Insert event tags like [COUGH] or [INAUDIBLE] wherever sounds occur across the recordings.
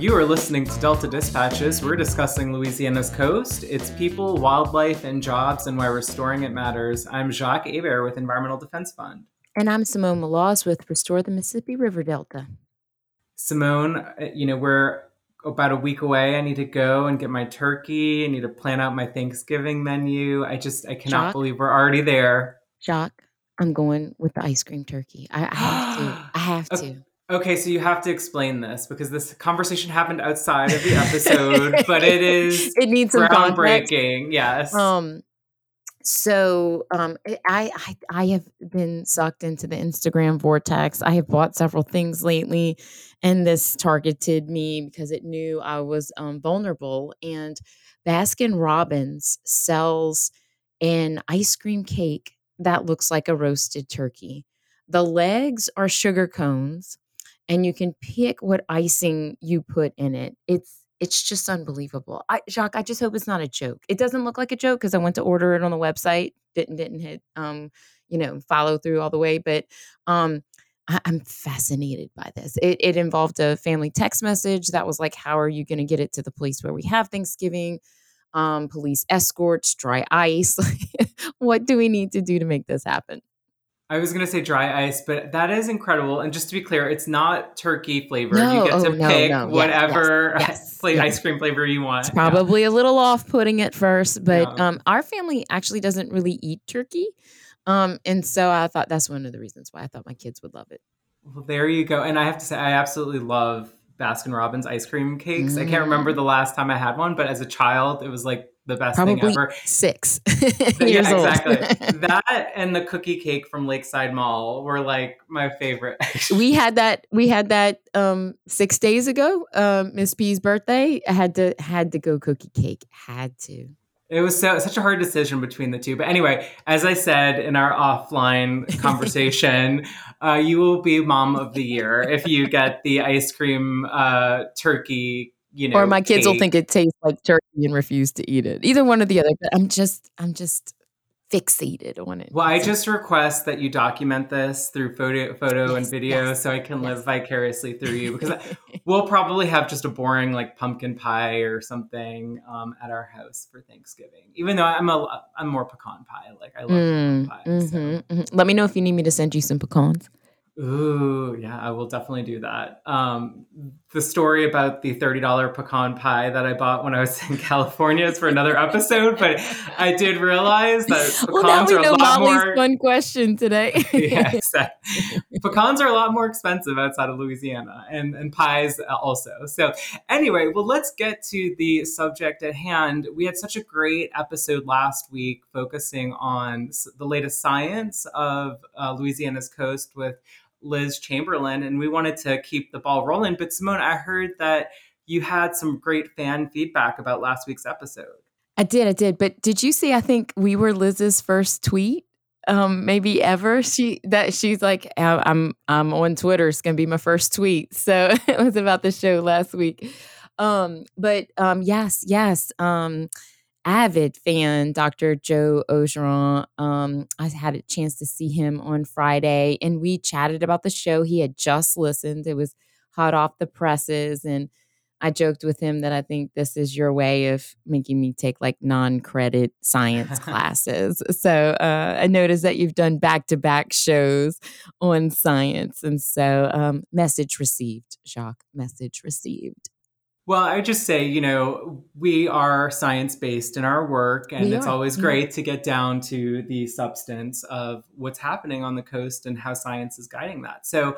you are listening to Delta Dispatches. We're discussing Louisiana's coast, its people, wildlife, and jobs, and why restoring it matters. I'm Jacques Hebert with Environmental Defense Fund. And I'm Simone Maloz with Restore the Mississippi River Delta. Simone, uh, you know, we're about a week away. I need to go and get my turkey. I need to plan out my Thanksgiving menu. I just, I cannot Jacques? believe we're already there. Jacques, I'm going with the ice cream turkey. I, I have to. [GASPS] I have to. Okay, so you have to explain this because this conversation happened outside of the episode, but it is [LAUGHS] It needs some groundbreaking. Yes. Um, so um, I, I I have been sucked into the Instagram vortex. I have bought several things lately, and this targeted me because it knew I was um, vulnerable. And Baskin Robbins sells an ice cream cake that looks like a roasted turkey. The legs are sugar cones, and you can pick what icing you put in it. It's it's just unbelievable. I, Jacques, I just hope it's not a joke. It doesn't look like a joke because I went to order it on the website, didn't didn't hit um, you know, follow through all the way. But um I, I'm fascinated by this. It it involved a family text message that was like, How are you gonna get it to the place where we have Thanksgiving? Um, police escorts, dry ice. [LAUGHS] what do we need to do to make this happen? I was gonna say dry ice, but that is incredible. And just to be clear, it's not turkey flavor. No, you get oh, to no, pick no. Whatever yes, [LAUGHS] yes, yes. ice cream flavor you want. It's probably a little off putting at first, but Yeah. um, our family actually doesn't really eat turkey. Um, and so I thought that's one of the reasons why I thought my kids would love it. Well, there you go. And I have to say, I absolutely love Baskin Robbins ice cream cakes. I can't Mm. remember the last time I had one, but as a child, it was like the best thing Probably ever. six [LAUGHS] But years yeah, old. exactly. [LAUGHS] that and the cookie cake from Lakeside Mall were like my favorite. [LAUGHS] we had that. We had that um, six days ago. Um, Miss P's birthday. I had to had to go cookie cake. Had to. It was so such a hard decision between the two. But anyway, as I said in our offline conversation, uh, you will be mom of the year if you get the ice cream uh, turkey. You know, or my kids will think it tastes like turkey and refuse to eat it. Either one or the other. But I'm just I'm just fixated on it. Well, I just request that you document this through photo, photo and video, yes, so I can live vicariously through you. Because I- [LAUGHS] we'll probably have just a boring like pumpkin pie or something um, at our house for Thanksgiving. Even though I'm a I'm more pecan pie. Like I love Mm, pecan pie. so. mhm, mhm. Let me know if you need me to send you some pecans. Ooh, yeah, I will definitely do that. Um, the story about the $30 pecan pie that I bought when I was in [LAUGHS] California is for another episode, but I did realize that pecans [LAUGHS] well, now we are a lot Molly's more. fun question today. [LAUGHS] yeah, exactly. Pecans are a lot more expensive outside of Louisiana and, and pies also. So, anyway, well, let's get to the subject at hand. We had such a great episode last week focusing on the latest science of uh, Louisiana's coast with Liz Chamberlain, and we wanted to keep the ball rolling. But, Simone, I heard that you had some great fan feedback about last week's episode. I did, I did. But did you see? I think we were Liz's first tweet, um, maybe ever. She that she's like, "I- I'm I'm on Twitter. It's gonna be my first tweet. [LAUGHS] So it was about the show last week. Um, but um, yes, yes. Um, avid fan, Dr. Joe Ogeron. Um, I had a chance to see him on Friday, and we chatted about the show. He had just listened. It was hot off the presses, and I joked with him that I think this is your way of making me take like non-credit science [LAUGHS] classes. So uh, I noticed that you've done back-to-back shows on science, and so um, message received, Jacques. Message received. Well, I would just say, you know, we are science based in our work, and We it's are, always yeah. great to get down to the substance of what's happening on the coast and how science is guiding that. So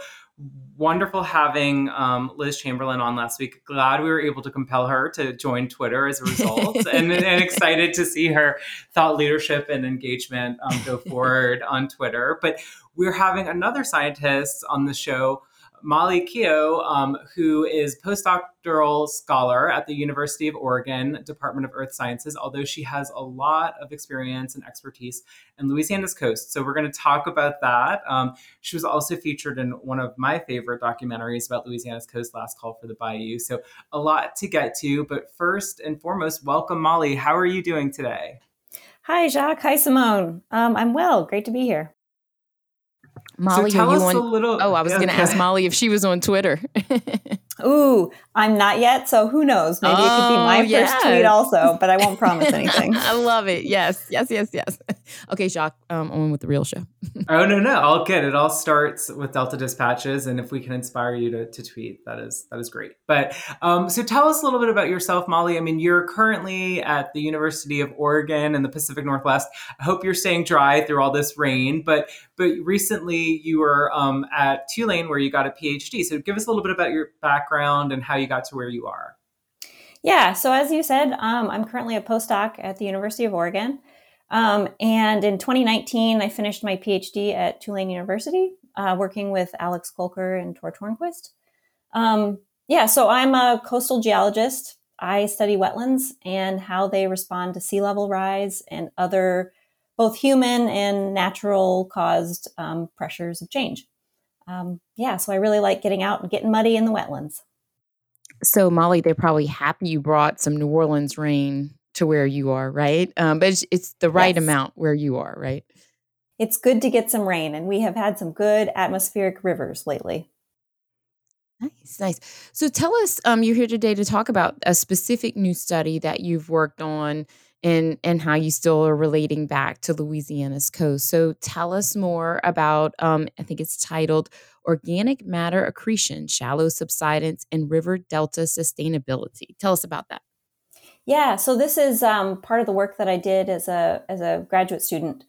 wonderful having um, Liz Chamberlain on last week. Glad we were able to compel her to join Twitter as a result, [LAUGHS] and, and excited to see her thought leadership and engagement um, go forward on Twitter. But we're having another scientist on the show. Molly Keogh, um, who is postdoctoral scholar at the University of Oregon Department of Earth Sciences, although she has a lot of experience and expertise in Louisiana's coast. So we're going to talk about that. Um, she was also featured in one of my favorite documentaries about Louisiana's coast, Last Call for the Bayou. So a lot to get to. But first and foremost, welcome, Molly. How are you doing today? Hi, Jacques. Hi, Simone. Um, I'm well. Great to be here. Molly, so tell are you us on? a little. Oh, I was going to ask Molly if she was on Twitter. [LAUGHS] Ooh, I'm not yet, so who knows? Maybe it could be Oh, my first tweet also, but I won't promise [LAUGHS] anything. I love it. Yes, yes, yes, yes. Okay, Jacques, um, on with the real show. [LAUGHS] Oh no, no, all good. It all starts with Delta Dispatches, and if we can inspire you to, to tweet, that is that is great. But um, so tell us a little bit about yourself, Molly. I mean, you're currently at the University of Oregon in the Pacific Northwest. I hope you're staying dry through all this rain. But but recently you were um, at Tulane where you got a PhD. So give us a little bit about your background and how you got to where you are. Yeah, so as you said, um, I'm currently a postdoc at the University of Oregon. Um, and in 2019, I finished my PhD at Tulane University, uh, working with Alex Kolker and Tor Törnqvist. Um, yeah, so I'm a coastal geologist. I study wetlands and how they respond to sea level rise and other both human and natural caused um, pressures of change. Um, yeah, so I really like getting out and getting muddy in the wetlands. So, Molly, they're probably happy you brought some New Orleans rain to where you are, right? Um, but it's, it's the right Yes. amount where you are, right? It's good to get some rain, and we have had some good atmospheric rivers lately. Nice, nice. So tell us, um, you're here today to talk about a specific new study that you've worked on and and how you still are relating back to Louisiana's coast. So tell us more about um, I think it's titled Organic Matter Accretion, Shallow Subsidence, and River Delta Sustainability. Tell us about that. Yeah, so this is um, part of the work that I did as a as a graduate student,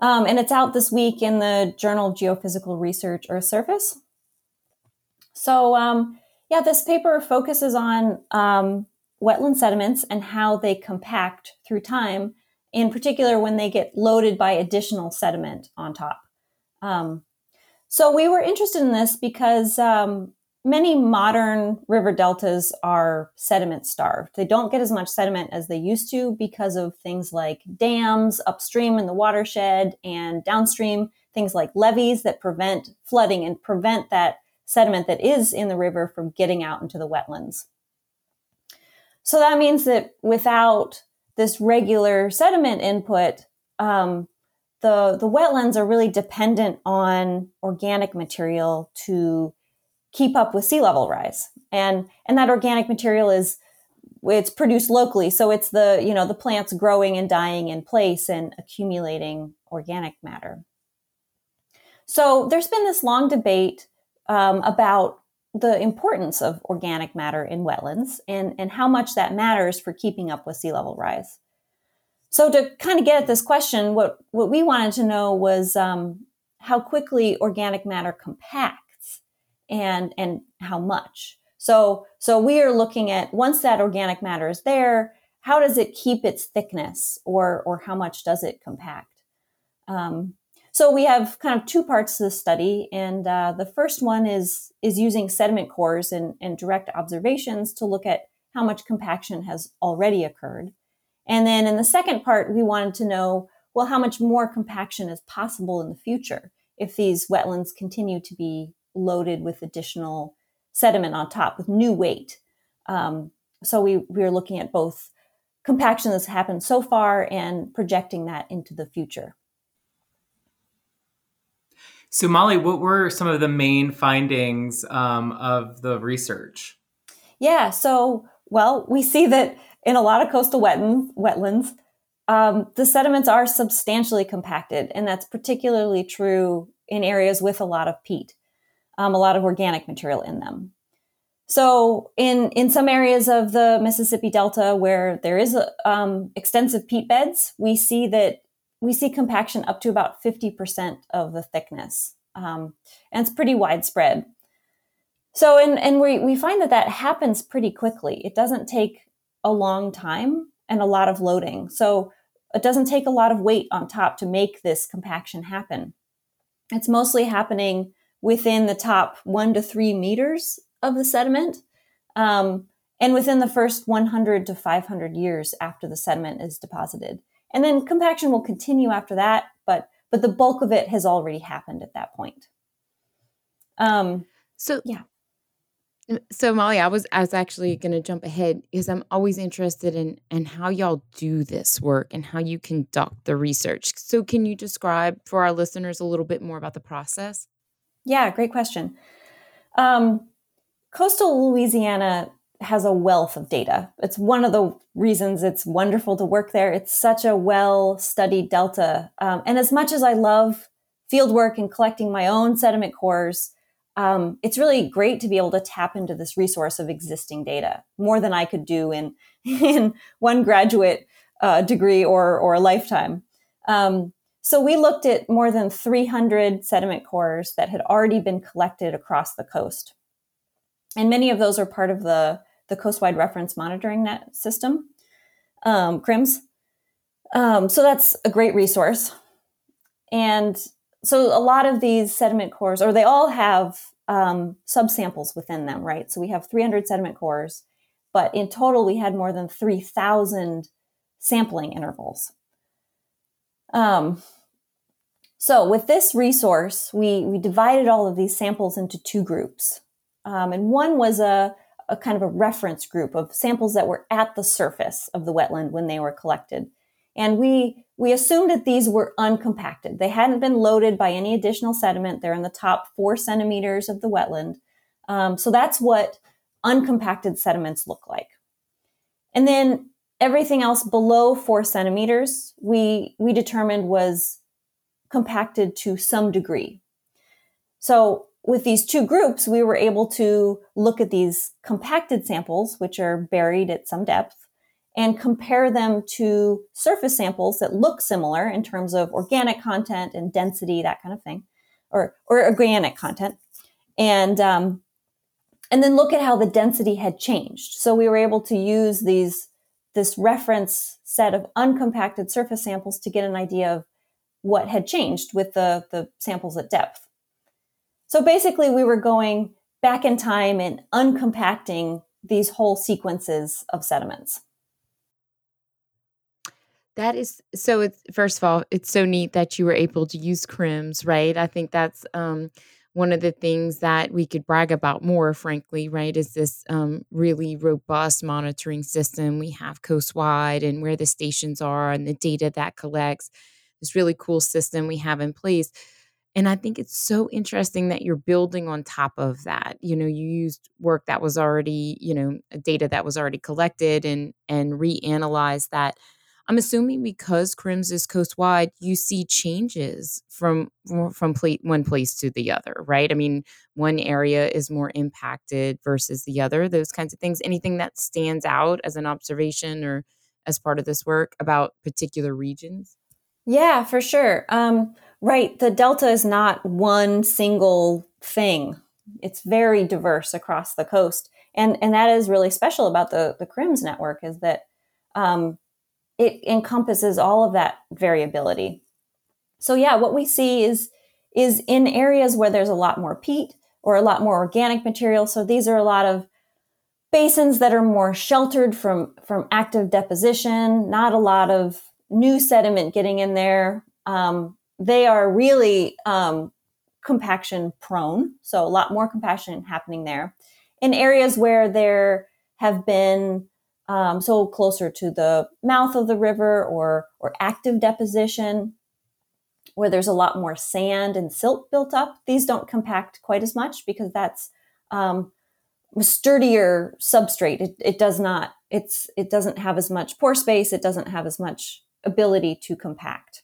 um, and it's out this week in the journal of Geophysical Research Earth Surface. So um, yeah, this paper focuses on um, wetland sediments and how they compact through time, in particular when they get loaded by additional sediment on top. Um, so we were interested in this because um, many modern river deltas are sediment starved. They don't get as much sediment as they used to because of things like dams upstream in the watershed and downstream things like levees that prevent flooding and prevent that sediment that is in the river from getting out into the wetlands. So that means that without this regular sediment input, um, the, the wetlands are really dependent on organic material to keep up with sea level rise. And, and that organic material is it's produced locally. So it's the, you know, the plants growing and dying in place and accumulating organic matter. So there's been this long debate um, about the importance of organic matter in wetlands and, and how much that matters for keeping up with sea level rise. So to kind of get at this question, what, what we wanted to know was um, how quickly organic matter compacts and, and how much. So, so we are looking at once that organic matter is there, how does it keep its thickness or, or how much does it compact? Um, so we have kind of two parts to the study, and uh, the first one is is using sediment cores and, and direct observations to look at how much compaction has already occurred. And then in the second part, we wanted to know well how much more compaction is possible in the future if these wetlands continue to be loaded with additional sediment on top with new weight. Um, so we we are looking at both compaction that's happened so far and projecting that into the future. So, Molly, what were some of the main findings um, of the research? Yeah, so well, we see that in a lot of coastal wetlands, um, the sediments are substantially compacted, and that's particularly true in areas with a lot of peat, um, a lot of organic material in them. So, in in some areas of the Mississippi Delta where there is um, extensive peat beds, we see that we see compaction up to about fifty percent of the thickness, um, and it's pretty widespread. So, and and we we find that that happens pretty quickly. It doesn't take a long time and a lot of loading. So, it doesn't take a lot of weight on top to make this compaction happen. It's mostly happening within the top one to three meters of the sediment, um, and within the first 100 to 500 years after the sediment is deposited. And then compaction will continue after that, but but the bulk of it has already happened at that point. Um, So Yeah. So Molly, I was I was actually going to jump ahead because I'm always interested in in how y'all do this work and how you conduct the research. So can you describe for our listeners a little bit more about the process? Yeah, great question. Um, coastal Louisiana has a wealth of data. It's one of the reasons it's wonderful to work there. It's such a well studied delta. Um, and as much as I love field work and collecting my own sediment cores, um, it's really great to be able to tap into this resource of existing data more than I could do in [LAUGHS] in one graduate uh, degree or or a lifetime. Um, so we looked at more than 300 sediment cores that had already been collected across the coast, and many of those are part of the the coastwide reference monitoring net system, um, CRMS. Um, so that's a great resource, and so a lot of these sediment cores, or they all have um, subsamples within them, right? So we have 300 sediment cores, but in total we had more than 3,000 sampling intervals. Um, so with this resource, we we divided all of these samples into two groups, um, and one was a a kind of a reference group of samples that were at the surface of the wetland when they were collected. And we, we assumed that these were uncompacted. They hadn't been loaded by any additional sediment. They're in the top four centimeters of the wetland. Um, so that's what uncompacted sediments look like. And then everything else below four centimeters, we, we determined was compacted to some degree. So with these two groups, we were able to look at these compacted samples, which are buried at some depth, and compare them to surface samples that look similar in terms of organic content and density, that kind of thing, or, or organic content. And, um, and then look at how the density had changed. So we were able to use these, this reference set of uncompacted surface samples to get an idea of what had changed with the, the samples at depth. So basically we were going back in time and uncompacting these whole sequences of sediments. That is so it's first of all, it's so neat that you were able to use CRMS, right? I think that's um one of the things that we could brag about more, frankly, right? Is this um, really robust monitoring system we have coastwide and where the stations are and the data that collects. This really cool system we have in place. And I think it's so interesting that you're building on top of that. You know, you used work that was already, you know, data that was already collected and and reanalyzed that I'm assuming because CRMS is coastwide, you see changes from from one place to the other, right? I mean, one area is more impacted versus the other. Those kinds of things. Anything that stands out as an observation or as part of this work about particular regions? Yeah, for sure. Um, right. The delta is not one single thing. It's very diverse across the coast, and and that is really special about the the CRMS network is that um, it encompasses all of that variability. So yeah, what we see is is in areas where there's a lot more peat or a lot more organic material. So these are a lot of basins that are more sheltered from from active deposition, not a lot of new sediment getting in there. Um, they are really um, compaction prone, so a lot more compaction happening there. In areas where there have been um, so closer to the mouth of the river or or active deposition where there's a lot more sand and silt built up these don't compact quite as much because that's um, sturdier substrate. It, it does not it's it doesn't have as much pore space. It doesn't have as much ability to compact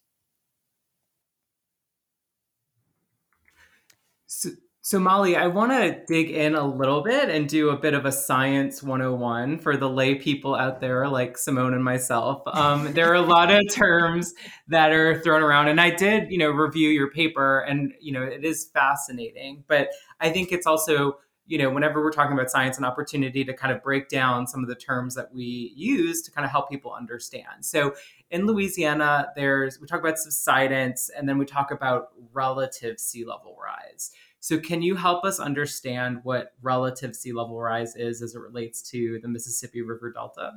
so, Molly, I want to dig in a little bit and do a bit of a science 101 for the lay people out there like Simone and myself. Um, there are a lot of [LAUGHS] terms that are thrown around, and I did, you know, review your paper, and you know, it is fascinating. But I think it's also, you know, whenever we're talking about science, an opportunity to kind of break down some of the terms that we use to kind of help people understand. So, in Louisiana, there's we talk about subsidence, and then we talk about relative sea level rise. So, can you help us understand what relative sea level rise is as it relates to the Mississippi River Delta?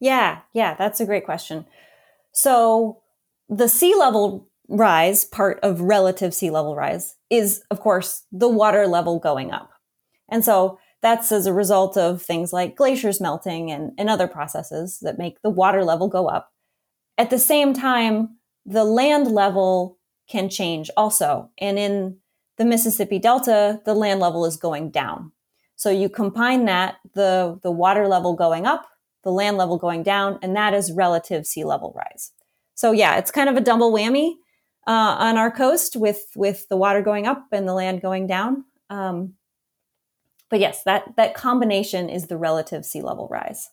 Yeah, yeah, that's a great question. So, the sea level rise part of relative sea level rise is, of course, the water level going up. And so, that's as a result of things like glaciers melting and, and other processes that make the water level go up. At the same time, the land level can change also. And in the Mississippi Delta, the land level is going down. So you combine that, the, the water level going up, the land level going down, and that is relative sea level rise. So yeah, it's kind of a double whammy uh, on our coast with with the water going up and the land going down. Um, but yes, that that combination is the relative sea level rise.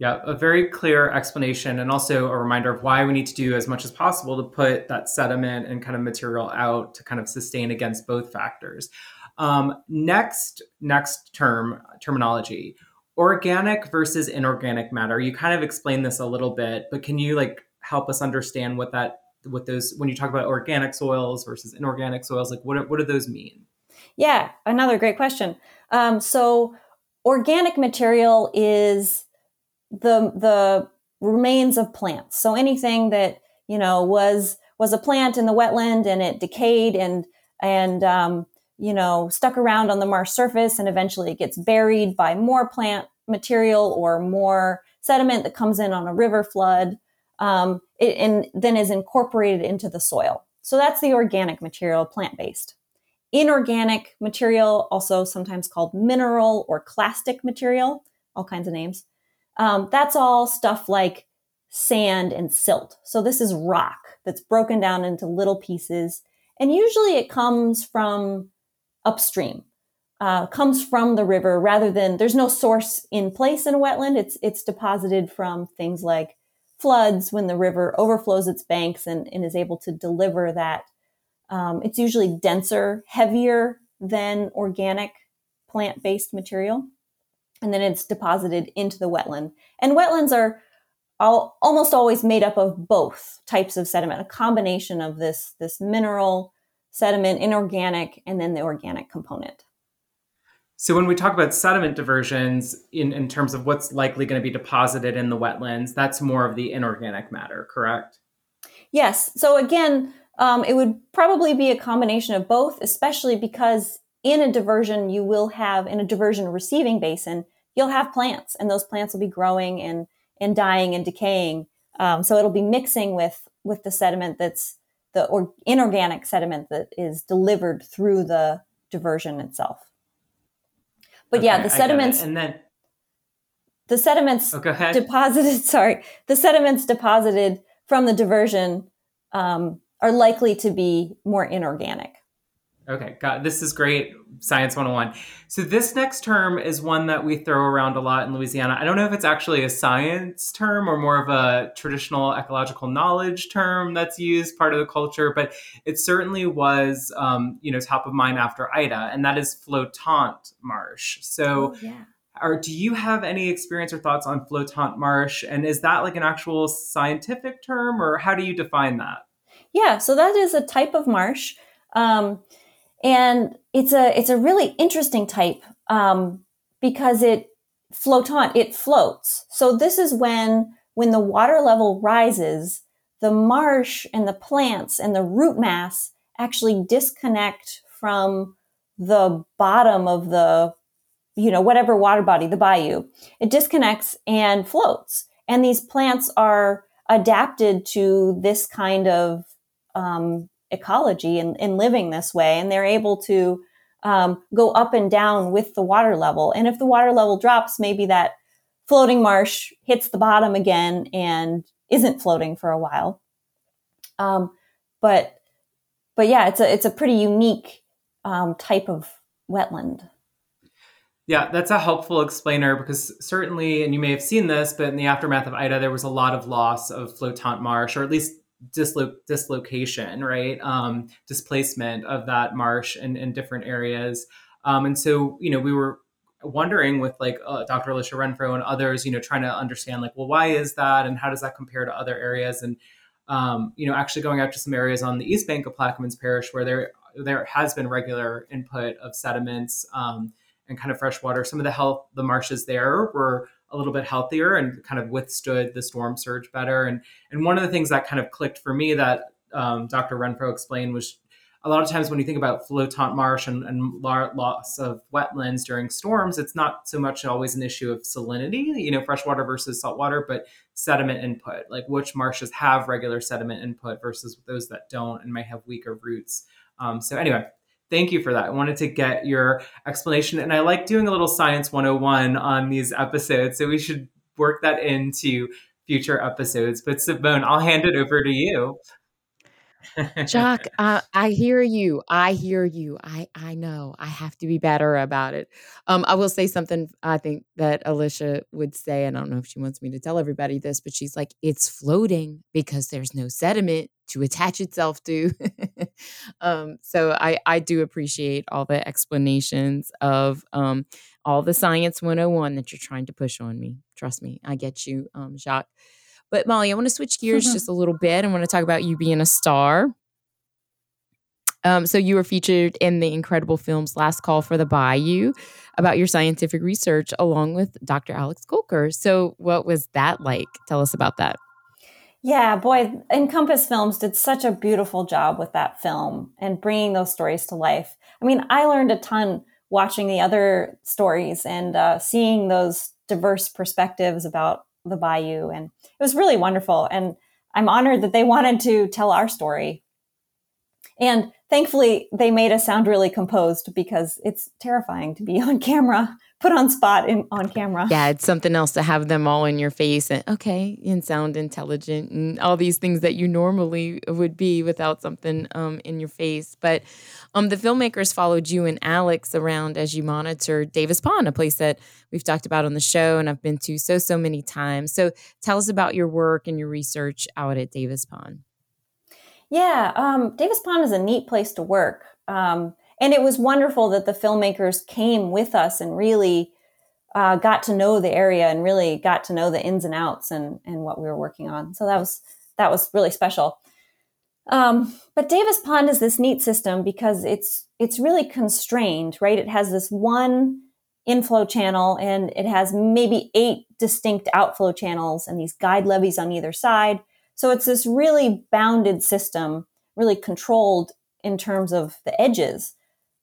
Yeah, a very clear explanation and also a reminder of why we need to do as much as possible to put that sediment and kind of material out to kind of sustain against both factors. Um, next, next term terminology, organic versus inorganic matter. You kind of explained this a little bit, but can you like help us understand what that what those when you talk about organic soils versus inorganic soils, like what what do those mean? Yeah, another great question. Um, so organic material is the the remains of plants. So anything that you know was was a plant in the wetland and it decayed and and um, you know stuck around on the marsh surface and eventually it gets buried by more plant material or more sediment that comes in on a river flood um, it, and then is incorporated into the soil. So that's the organic material, plant based. Inorganic material, also sometimes called mineral or clastic material, all kinds of names, um, that's all stuff like sand and silt. So this is rock that's broken down into little pieces. And usually it comes from upstream, uh, comes from the river rather than there's no source in place in a wetland. It's, it's deposited from things like floods when the river overflows its banks and, and is able to deliver that. Um, it's usually denser, heavier than organic plant based material and then it's deposited into the wetland. And wetlands are all, almost always made up of both types of sediment, a combination of this, this mineral sediment, inorganic, and then the organic component. So when we talk about sediment diversions in, in terms of what's likely going to be deposited in the wetlands, that's more of the inorganic matter, correct? Yes. So again, um, it would probably be a combination of both, especially because in a diversion, you will have in a diversion receiving basin, you'll have plants and those plants will be growing and, and dying and decaying. Um, so it'll be mixing with, with the sediment that's the or inorganic sediment that is delivered through the diversion itself. But okay, yeah, the sediments and then the sediments oh, deposited, [LAUGHS] sorry, the sediments deposited from the diversion um, are likely to be more inorganic. Okay, God, this is great. Science 101. So, this next term is one that we throw around a lot in Louisiana. I don't know if it's actually a science term or more of a traditional ecological knowledge term that's used, part of the culture, but it certainly was, um, you know, top of mind after Ida, and that is flotant marsh. So, oh, yeah. Or do you have any experience or thoughts on flotant marsh? And is that like an actual scientific term, or how do you define that? Yeah, so that is a type of marsh. Um, and it's a it's a really interesting type um, because it flottante it floats. So this is when when the water level rises, the marsh and the plants and the root mass actually disconnect from the bottom of the you know whatever water body the bayou it disconnects and floats and these plants are adapted to this kind of um, ecology and, and living this way. And they're able to um, go up and down with the water level. And if the water level drops, maybe that floating marsh hits the bottom again and isn't floating for a while. Um, but but yeah, it's a it's a pretty unique um, type of wetland. Yeah, that's a helpful explainer because certainly, and you may have seen this, but in the aftermath of Ida, there was a lot of loss of flottante marsh, or at least dislo- dislocation, right? Um, displacement of that marsh in, in different areas. Um, and so, you know, we were wondering with like uh, Dr. Alisha Renfro and others, you know, trying to understand like, well, why is that, and how does that compare to other areas? And um, you know, actually going out to some areas on the east bank of Plaquemines Parish where there there has been regular input of sediments um, and kind of fresh water. Some of the health, the marshes there were a little bit healthier and kind of withstood the storm surge better. And and one of the things that kind of clicked for me that um, Dr. Renfro explained was a lot of times when you think about flotant marsh and, and loss of wetlands during storms, it's not so much always an issue of salinity, you know, freshwater versus saltwater, but sediment input, like which marshes have regular sediment input versus those that don't and might have weaker roots. Um, so anyway, thank you for that. I wanted to get your explanation. And I like doing a little science 101 on these episodes. So we should work that into future episodes. But Simone, I'll hand it over to you. Jacques, [LAUGHS] uh, I hear you. I hear you. I I know. I have to be better about it. Um, I will say something. I think that Alisha would say, and I don't know if she wants me to tell everybody this, but she's like, it's floating because there's no sediment to attach itself to. [LAUGHS] um, so I I do appreciate all the explanations of um all the science 101 that you're trying to push on me. Trust me, I get you, um, Jacques. But Molly, I want to switch gears just a little bit. I want to talk about you being a star. Um, so you were featured in the incredible films Last Call for the Bayou about your scientific research along with Dr. Alex Kolker. So what was that like? Tell us about that. Yeah, boy, Encompass Films did such a beautiful job with that film and bringing those stories to life. I mean, I learned a ton watching the other stories and uh, seeing those diverse perspectives about the bayou. And it was really wonderful. And I'm honored that they wanted to tell our story. And thankfully, they made us sound really composed because it's terrifying to be [LAUGHS] on camera put on spot in, on camera. Yeah, it's something else to have them all in your face and okay, and sound intelligent and all these things that you normally would be without something um, in your face. But um, the filmmakers followed you and Alex around as you monitored Davis Pond, a place that we've talked about on the show and I've been to so so many times. So tell us about your work and your research out at Davis Pond. Yeah, um, Davis Pond is a neat place to work. Um, and it was wonderful that the filmmakers came with us and really uh, got to know the area and really got to know the ins and outs and and what we were working on. So that was that was really special. Um, but Davis Pond is this neat system because it's it's really constrained, right? It has this one inflow channel and it has maybe eight distinct outflow channels and these guide levees on either side. So it's this really bounded system, really controlled in terms of the edges.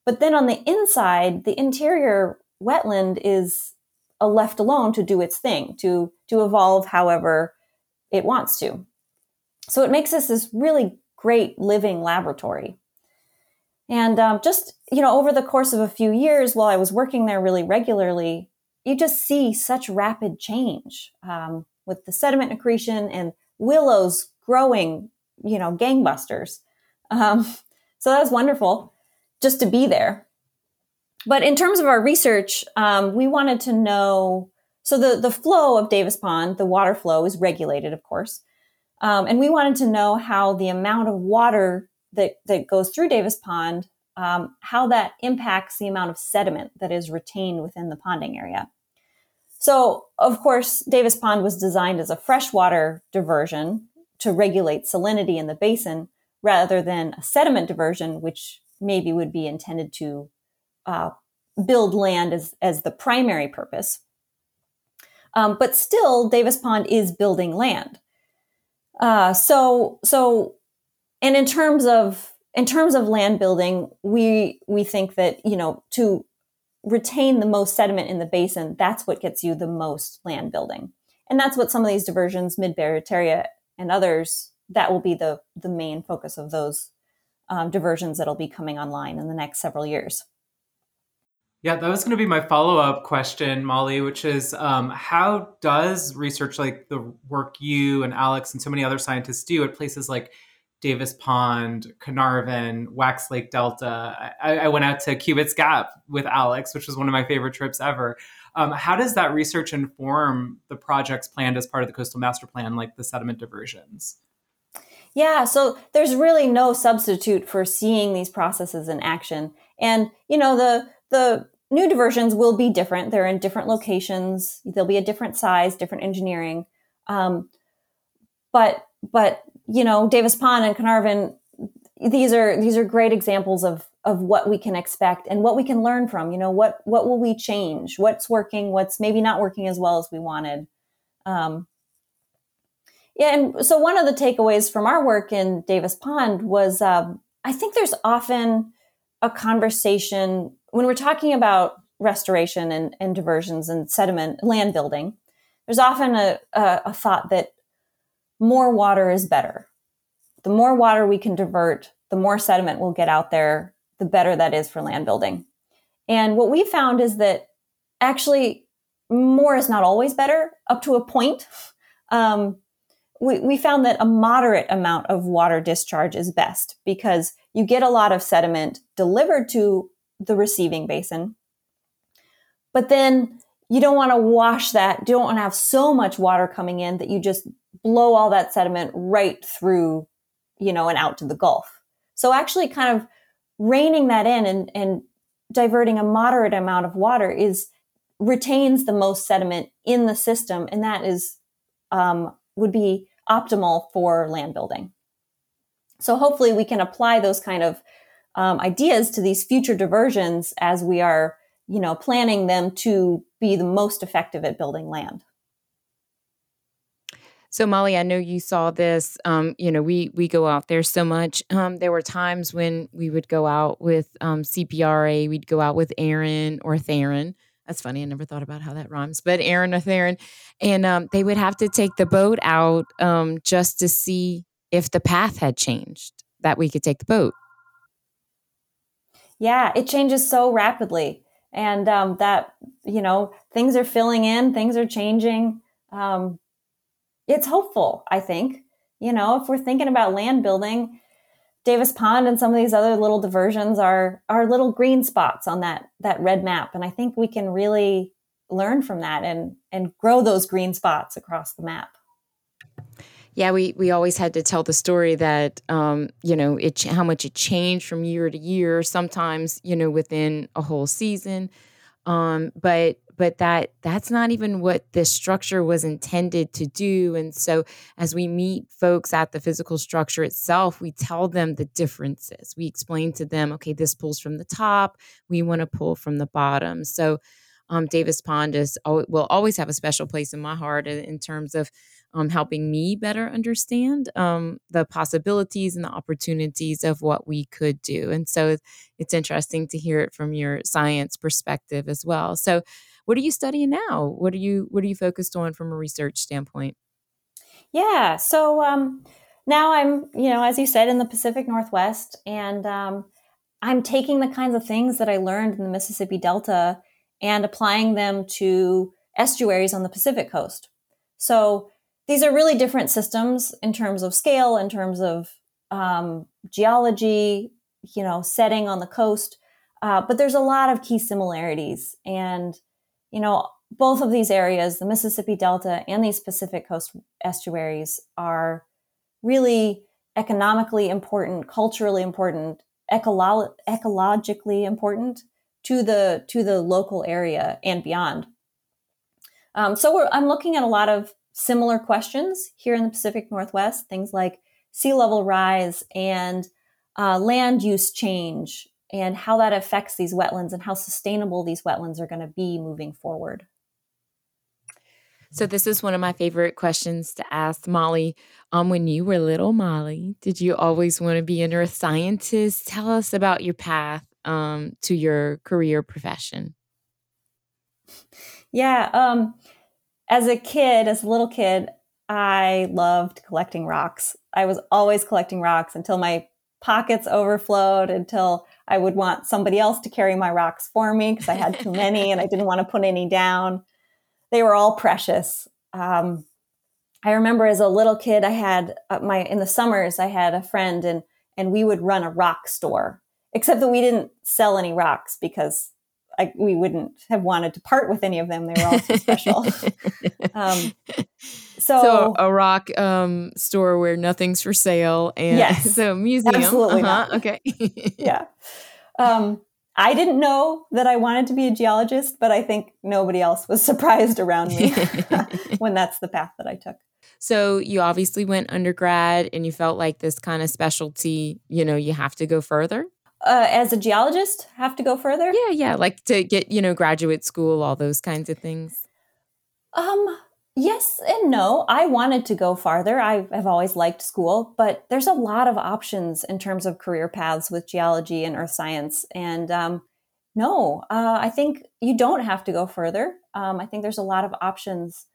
But then on the inside, the interior wetland is uh, left alone to do its thing, to, to evolve however it wants to. So it makes us this really great living laboratory. And um, just, you know, over the course of a few years while I was working there really regularly, you just see such rapid change um, with the sediment accretion and willows growing, you know, gangbusters. Um, [LAUGHS] so that was wonderful just to be there. But in terms of our research, um, we wanted to know. So the the flow of Davis Pond, the water flow, is regulated, of course, um, and we wanted to know how the amount of water that that goes through Davis Pond, um, how that impacts the amount of sediment that is retained within the ponding area. So, of course, Davis Pond was designed as a freshwater diversion to regulate salinity in the basin rather than a sediment diversion, which maybe would be intended to uh, build land as, as the primary purpose. Um, but still, Davis Pond is building land. Uh, so, so, and in terms of in terms of land building, we we think that you know to retain the most sediment in the basin, that's what gets you the most land building, and that's what some of these diversions, Mid Barataria and others, that will be the the main focus of those um, diversions that'll be coming online in the next several years. Yeah, that was going to be my follow up question, Molly, which is um, how does research like the work you and Alex and so many other scientists do at places like Davis Pond, Caernarvon, Wax Lake Delta? I, I went out to Cubit's Gap with Alex, which was one of my favorite trips ever. Um, how does that research inform the projects planned as part of the coastal master plan, like the sediment diversions? Yeah, so there's really no substitute for seeing these processes in action. And you know, the the new diversions will be different. They're in different locations. They'll be a different size, different engineering. Um, but but you know, Davis Pond and Caernarvon, these are these are great examples of of what we can expect and what we can learn from. You know, what what will we change? What's working? What's maybe not working as well as we wanted? Um, yeah, and so one of the takeaways from our work in Davis Pond was um, I think there's often a conversation when we're talking about restoration and, and diversions and sediment land building. There's often a, a, a thought that more water is better. The more water we can divert, the more sediment we'll get out there, the better that is for land building. And what we found is that actually more is not always better up to a point. [LAUGHS] Um, we, we found that a moderate amount of water discharge is best because you get a lot of sediment delivered to the receiving basin. But then you don't want to wash that. You don't want to have so much water coming in that you just blow all that sediment right through, you know, and out to the Gulf. So actually kind of reining that in and, and diverting a moderate amount of water is retains the most sediment in the system. And that is, um, would be optimal for land building. So hopefully we can apply those kind of um, ideas to these future diversions as we are, you know, planning them to be the most effective at building land. So Molly, I know you saw this. Um, you know, we we go out there so much. Um, there were times when we would go out with um, CPRA. We'd go out with Aaron or Theron. That's funny. I never thought about how that rhymes, but Aaron or Theron, and um, they would have to take the boat out um, just to see if the path had changed that we could take the boat. Yeah, it changes so rapidly, and um, that you know things are filling in, things are changing. Um, it's hopeful, I think. You know, if we're thinking about land building, Davis Pond and some of these other little diversions are are little green spots on that that red map, and I think we can really learn from that and and grow those green spots across the map. Yeah, we we always had to tell the story that um, you know it how much it changed from year to year. Sometimes you know within a whole season, um, but but that that's not even what this structure was intended to do and so as we meet folks at the physical structure itself we tell them the differences we explain to them okay this pulls from the top we want to pull from the bottom so um, davis pond is will always have a special place in my heart in terms of um, helping me better understand um, the possibilities and the opportunities of what we could do. And so it's interesting to hear it from your science perspective as well. So what are you studying now? What are you what are you focused on from a research standpoint? Yeah, so um, now I'm you know as you said in the Pacific Northwest, and um, I'm taking the kinds of things that I learned in the Mississippi Delta and applying them to estuaries on the Pacific coast. So these are really different systems in terms of scale, in terms of um, geology, you know, setting on the coast. Uh, but there's a lot of key similarities. And you know, both of these areas, the Mississippi Delta and these Pacific Coast estuaries, are really economically important, culturally important, ecolo- ecologically important to the to the local area and beyond. Um, so I'm looking at a lot of similar questions here in the Pacific Northwest, things like sea level rise and uh, land use change and how that affects these wetlands and how sustainable these wetlands are going to be moving forward. So this is one of my favorite questions to ask Molly. Um, when you were little Molly, did you always want to be an earth scientist? Tell us about your path um, to your career profession. Yeah, um, as a kid, as a little kid, I loved collecting rocks. I was always collecting rocks until my pockets overflowed, until I would want somebody else to carry my rocks for me because I had too many and I didn't want to put any down. They were all precious. Um, I remember as a little kid, I had uh, my in the summers I had a friend and and we would run a rock store. Except that we didn't sell any rocks because I, we wouldn't have wanted to part with any of them. They were all so special. [LAUGHS] um, so, so, a rock um, store where nothing's for sale and yes, [LAUGHS] so museum. Absolutely uh-huh, not. Okay. [LAUGHS] yeah. Um, I didn't know that I wanted to be a geologist, but I think nobody else was surprised around me when that's the path that I took. So you obviously went undergrad and you felt like this kind of specialty, you know, you have to go further uh, as a geologist have to go further? Yeah, yeah, like to get you know graduate school, all those kinds of things. Um, Yes and no. I wanted to go farther. I have always liked school, but there's a lot of options in terms of career paths with geology and earth science. And um, no, uh, I think you don't have to go further. Um, I think there's a lot of options.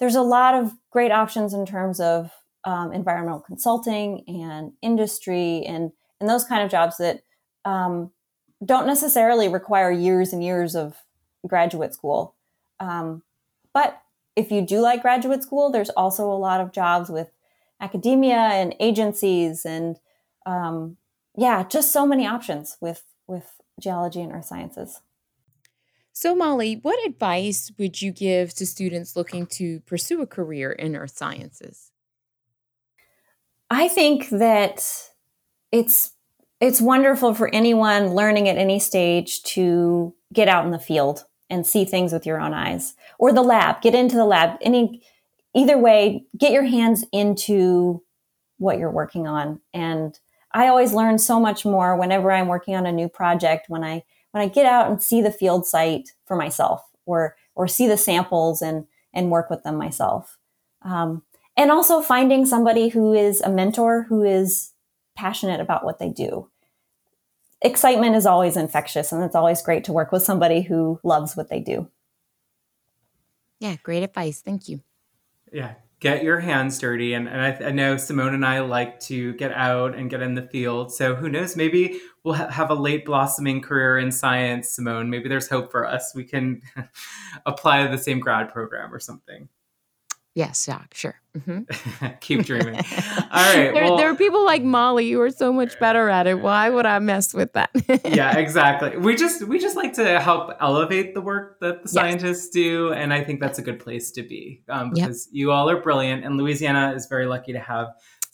There's a lot of great options in terms of um, environmental consulting and industry and and those kind of jobs that um, don't necessarily require years and years of graduate school. Um, but if you do like graduate school, there's also a lot of jobs with academia and agencies and um, yeah, just so many options with with geology and earth sciences. So, Molly, what advice would you give to students looking to pursue a career in earth sciences? I think that it's it's wonderful for anyone learning at any stage to get out in the field and see things with your own eyes or the lab get into the lab. Any either way get your hands into what you're working on. And i always learn so much more whenever i'm working on a new project when i when i get out and see the field site for myself or or see the samples and and work with them myself. Um, and also finding somebody who is a mentor who is passionate about what they do excitement is always infectious and it's always great to work with somebody who loves what they do. Yeah, great advice. Thank you. Yeah, get your hands dirty. And, and I, I, know Simone and I like to get out and get in the field. So who knows? Maybe we'll ha- have a late blossoming career in science, Simone. Maybe there's hope for us. We can [LAUGHS] apply to the same grad program or something. Yes, yeah, sure. Mm-hmm. [LAUGHS] Keep dreaming. [LAUGHS] All right. There, well, there, are people like Molly who are so much better at it. Why would I mess with that? [LAUGHS] yeah, exactly. We just we just like to help elevate the work that the scientists do, and I think that's a good place to be um, because yep. you all are brilliant, and Louisiana is very lucky to have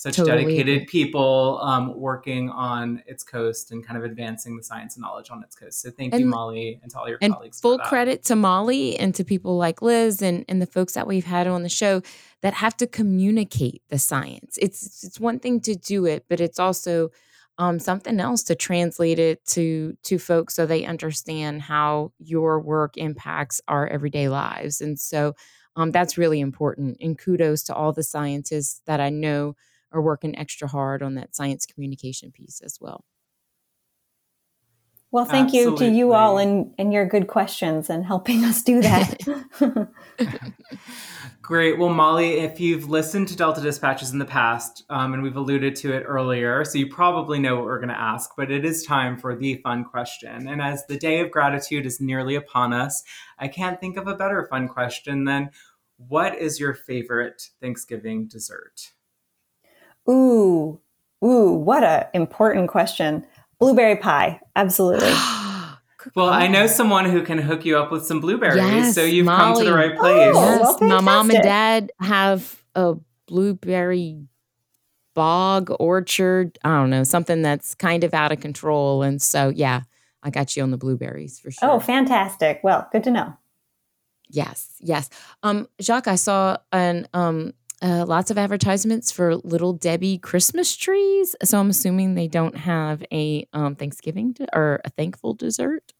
such totally. dedicated people um, working on its coast and kind of advancing the science and knowledge on its coast. So thank and, you, Molly, and to all your and colleagues. Full credit to Molly and to people like Liz and, and the folks that we've had on the show that have to communicate the science. It's it's one thing to do it, but it's also um, something else to translate it to to folks so they understand how your work impacts our everyday lives. And so um, that's really important. And kudos to all the scientists that I know are working extra hard on that science communication piece as well. Well, thank Absolutely. you to you all and, and your good questions and helping us do that. [LAUGHS] [LAUGHS] Great. Well, Molly, if you've listened to Delta Dispatches in the past, um, and we've alluded to it earlier, so you probably know what we're going to ask, but it is time for the fun question. And as the Day of Gratitude is nearly upon us, I can't think of a better fun question than what is your favorite Thanksgiving dessert? Ooh, ooh, what a important question. Blueberry pie, absolutely. [GASPS] well, I know someone who can hook you up with some blueberries, yes, so you've Molly. come to the right place. Oh, yes, well, my mom and dad have a blueberry bog orchard. I don't know, something that's kind of out of control. And so, yeah, I got you on the blueberries for sure. Oh, fantastic. Well, good to know. Yes, yes. Um, Jacques, I saw an um uh, lots of advertisements for Little Debbie Christmas trees. So I'm assuming they don't have a um, Thanksgiving or a thankful dessert.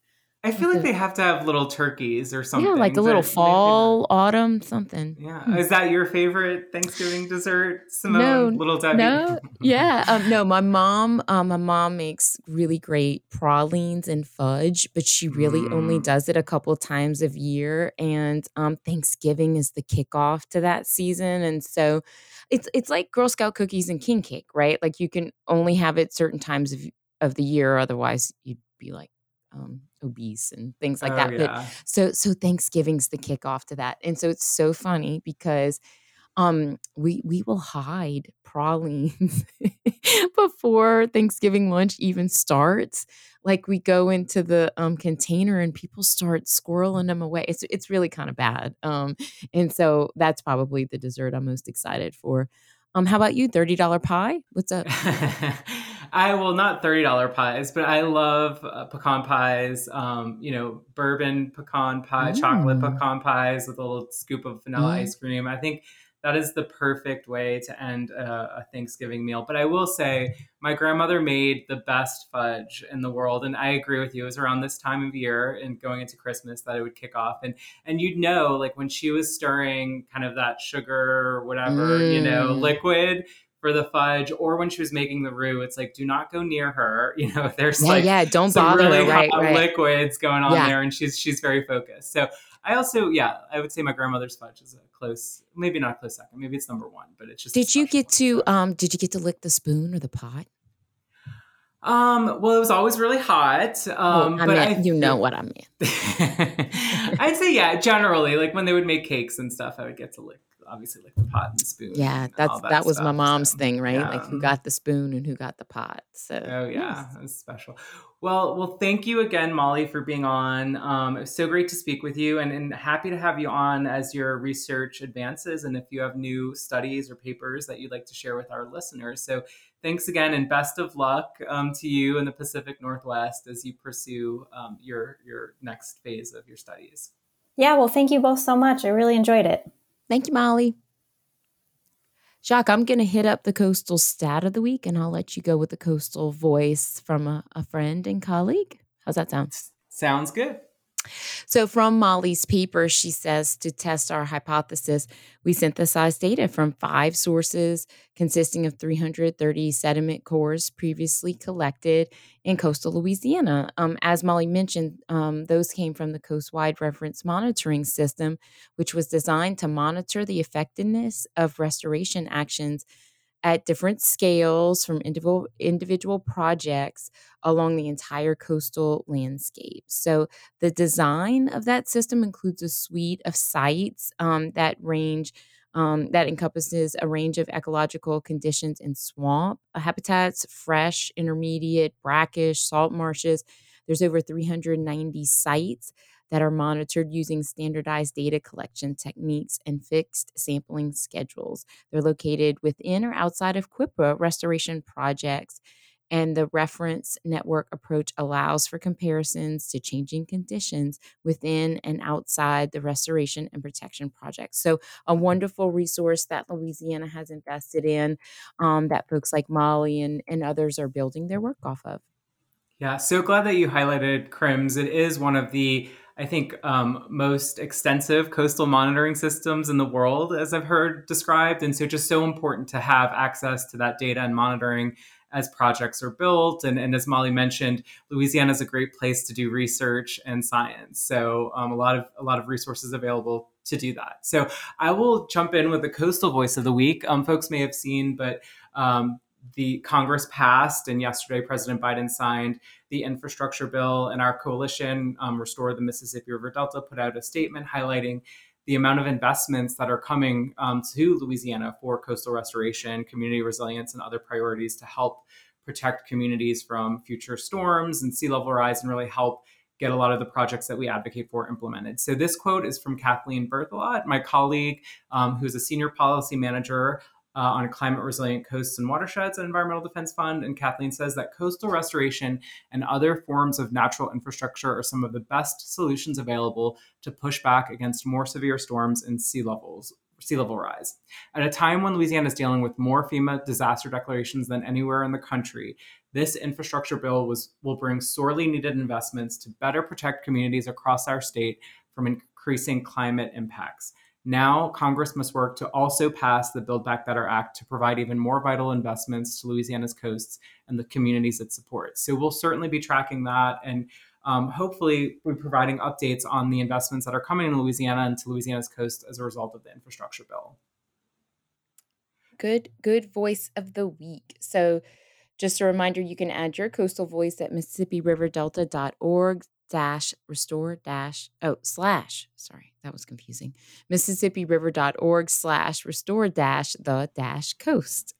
I feel like, they have to have little turkeys or something. Yeah, like a little fall, autumn, something. Yeah. Hmm. Is that your favorite Thanksgiving dessert, Simone? No, little Debbie. No. [LAUGHS] yeah. Um, no, my mom, um, my mom makes really great pralines and fudge, but she really mm. only does it a couple times a year. And um, Thanksgiving is the kickoff to that season, and so it's it's like Girl Scout cookies and king cake, right? Like you can only have it certain times of of the year, otherwise you'd be like um, obese and things like oh, that. Yeah. But so so Thanksgiving's the kickoff to that, and so it's so funny because um we we will hide pralines [LAUGHS] before Thanksgiving lunch even starts. Like we go into the um container and people start squirreling them away. It's it's really kind of bad. Um and so that's probably the dessert I'm most excited for. Um how about you? $30 pie? What's up? [LAUGHS] I will not thirty dollar pies, but I love uh, pecan pies. Um, you know, bourbon pecan pie, mm. chocolate pecan pies with a little scoop of vanilla mm. ice cream. I think that is the perfect way to end a, a, Thanksgiving meal. But I will say, my grandmother made the best fudge in the world, and I agree with you. It was around this time of year and going into Christmas that it would kick off, and and you'd know like when she was stirring kind of that sugar or whatever mm. you know mm. liquid for the fudge or when she was making the roux it's like do not go near her [LAUGHS] you know there's yeah, like yeah don't bother really right, right. liquids going on yeah. there and she's she's very focused so I also, yeah, I would say my grandmother's fudge is a close, maybe not a close second. Maybe it's number one, but it's just. Did you get to? Um, did you get to lick the spoon or the pot? Um, well, it was always really hot. Um, I but meant, I, you know what I mean. [LAUGHS] I'd say, yeah, generally, like when they would make cakes and stuff, I would get to lick obviously like the pot and the spoon. Yeah, that's that, that was stuff, my mom's so, thing, right? Yeah. Like who got the spoon and who got the pot. So oh yeah, yes. was special. Well, well, thank you again, Molly, for being on. Um, it was so great to speak with you, and, and happy to have you on as your research advances, and if you have new studies or papers that you'd like to share with our listeners. So thanks again, and best of luck um, to you in the Pacific Northwest as you pursue um, your your next phase of your studies. Yeah, well, thank you both so much. I really enjoyed it. Thank you, Molly. Jacques, I'm going to hit up the coastal stat of the week and I'll let you go with the coastal voice from a, a friend and colleague. How's that sound? Sounds good. So, from Molly's paper, she says to test our hypothesis, we synthesized data from five sources consisting of 330 sediment cores previously collected in coastal Louisiana. Um, as Molly mentioned, um, those came from the Coastwide Reference Monitoring System, which was designed to monitor the effectiveness of restoration actions at different scales from individual individual projects along the entire coastal landscape. So the design of that system includes a suite of sites um, that range. Um, that encompasses a range of ecological conditions in swamp habitats, fresh, intermediate, brackish, salt marshes. There's over 390 sites that are monitored using standardized data collection techniques and fixed sampling schedules. They're located within or outside of CWPPRA restoration projects. And the reference network approach allows for comparisons to changing conditions within and outside the restoration and protection projects. So, a wonderful resource that Louisiana has invested in um, that folks like Molly and, and others are building their work off of. Yeah, so glad that you highlighted CRMS. It is one of the I think, um, most extensive coastal monitoring systems in the world, as I've heard described. And so, just so important to have access to that data and monitoring as projects are built. And, and as Molly mentioned, Louisiana is a great place to do research and science. So, um, a lot of a lot of resources available to do that. So, I will jump in with the coastal voice of the week. Um, folks may have seen, but um, the Congress passed, and yesterday President Biden signed the infrastructure bill, and our coalition, um, Restore the Mississippi River Delta, put out a statement highlighting the amount of investments that are coming um, to Louisiana for coastal restoration, community resilience, and other priorities to help protect communities from future storms and sea level rise and really help get a lot of the projects that we advocate for implemented. So, this quote is from Kathleen Berthelot, my colleague, um, who's a senior policy manager uh, on climate resilient coasts and watersheds and Environmental Defense Fund. And Kathleen says that coastal restoration and other forms of natural infrastructure are some of the best solutions available to push back against more severe storms and sea levels. Sea level rise. At a time when Louisiana is dealing with more FEMA disaster declarations than anywhere in the country, this infrastructure bill was will bring sorely needed investments to better protect communities across our state from increasing climate impacts. Now, Congress must work to also pass the Build Back Better Act to provide even more vital investments to Louisiana's coasts and the communities it supports. So, we'll certainly be tracking that and um, hopefully be providing updates on the investments that are coming in Louisiana and to Louisiana's coast as a result of the infrastructure bill. Good, good voice of the week. So, just a reminder, you can add your coastal voice at MississippiRiverDelta.org dash restore dash oh slash sorry that was confusing. Mississippi-river.org slash restore dash the dash coast.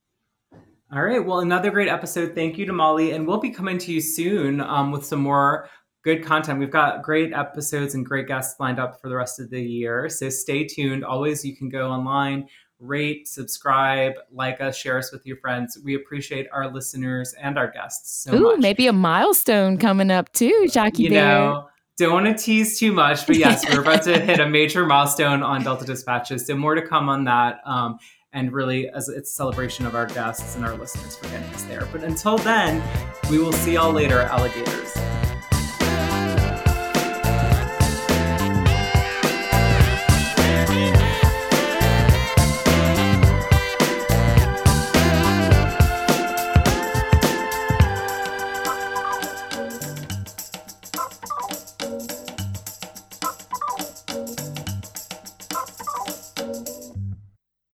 All right well another great episode. Thank you to molly and we'll be coming to you soon um, with some more good content. We've got great episodes and great guests lined up for the rest of the year so stay tuned. Always you can go online rate, subscribe, like us, share us with your friends. We appreciate our listeners and our guests so Ooh, much. maybe a milestone coming up too, Jackie you Bear. Know, don't want to tease too much, but yes, we're about to hit a major [LAUGHS] milestone on Delta Dispatches. So more to come on that. Um, and really, as it's a celebration of our guests and our listeners for getting us there. But until then, we will see y'all later, alligators.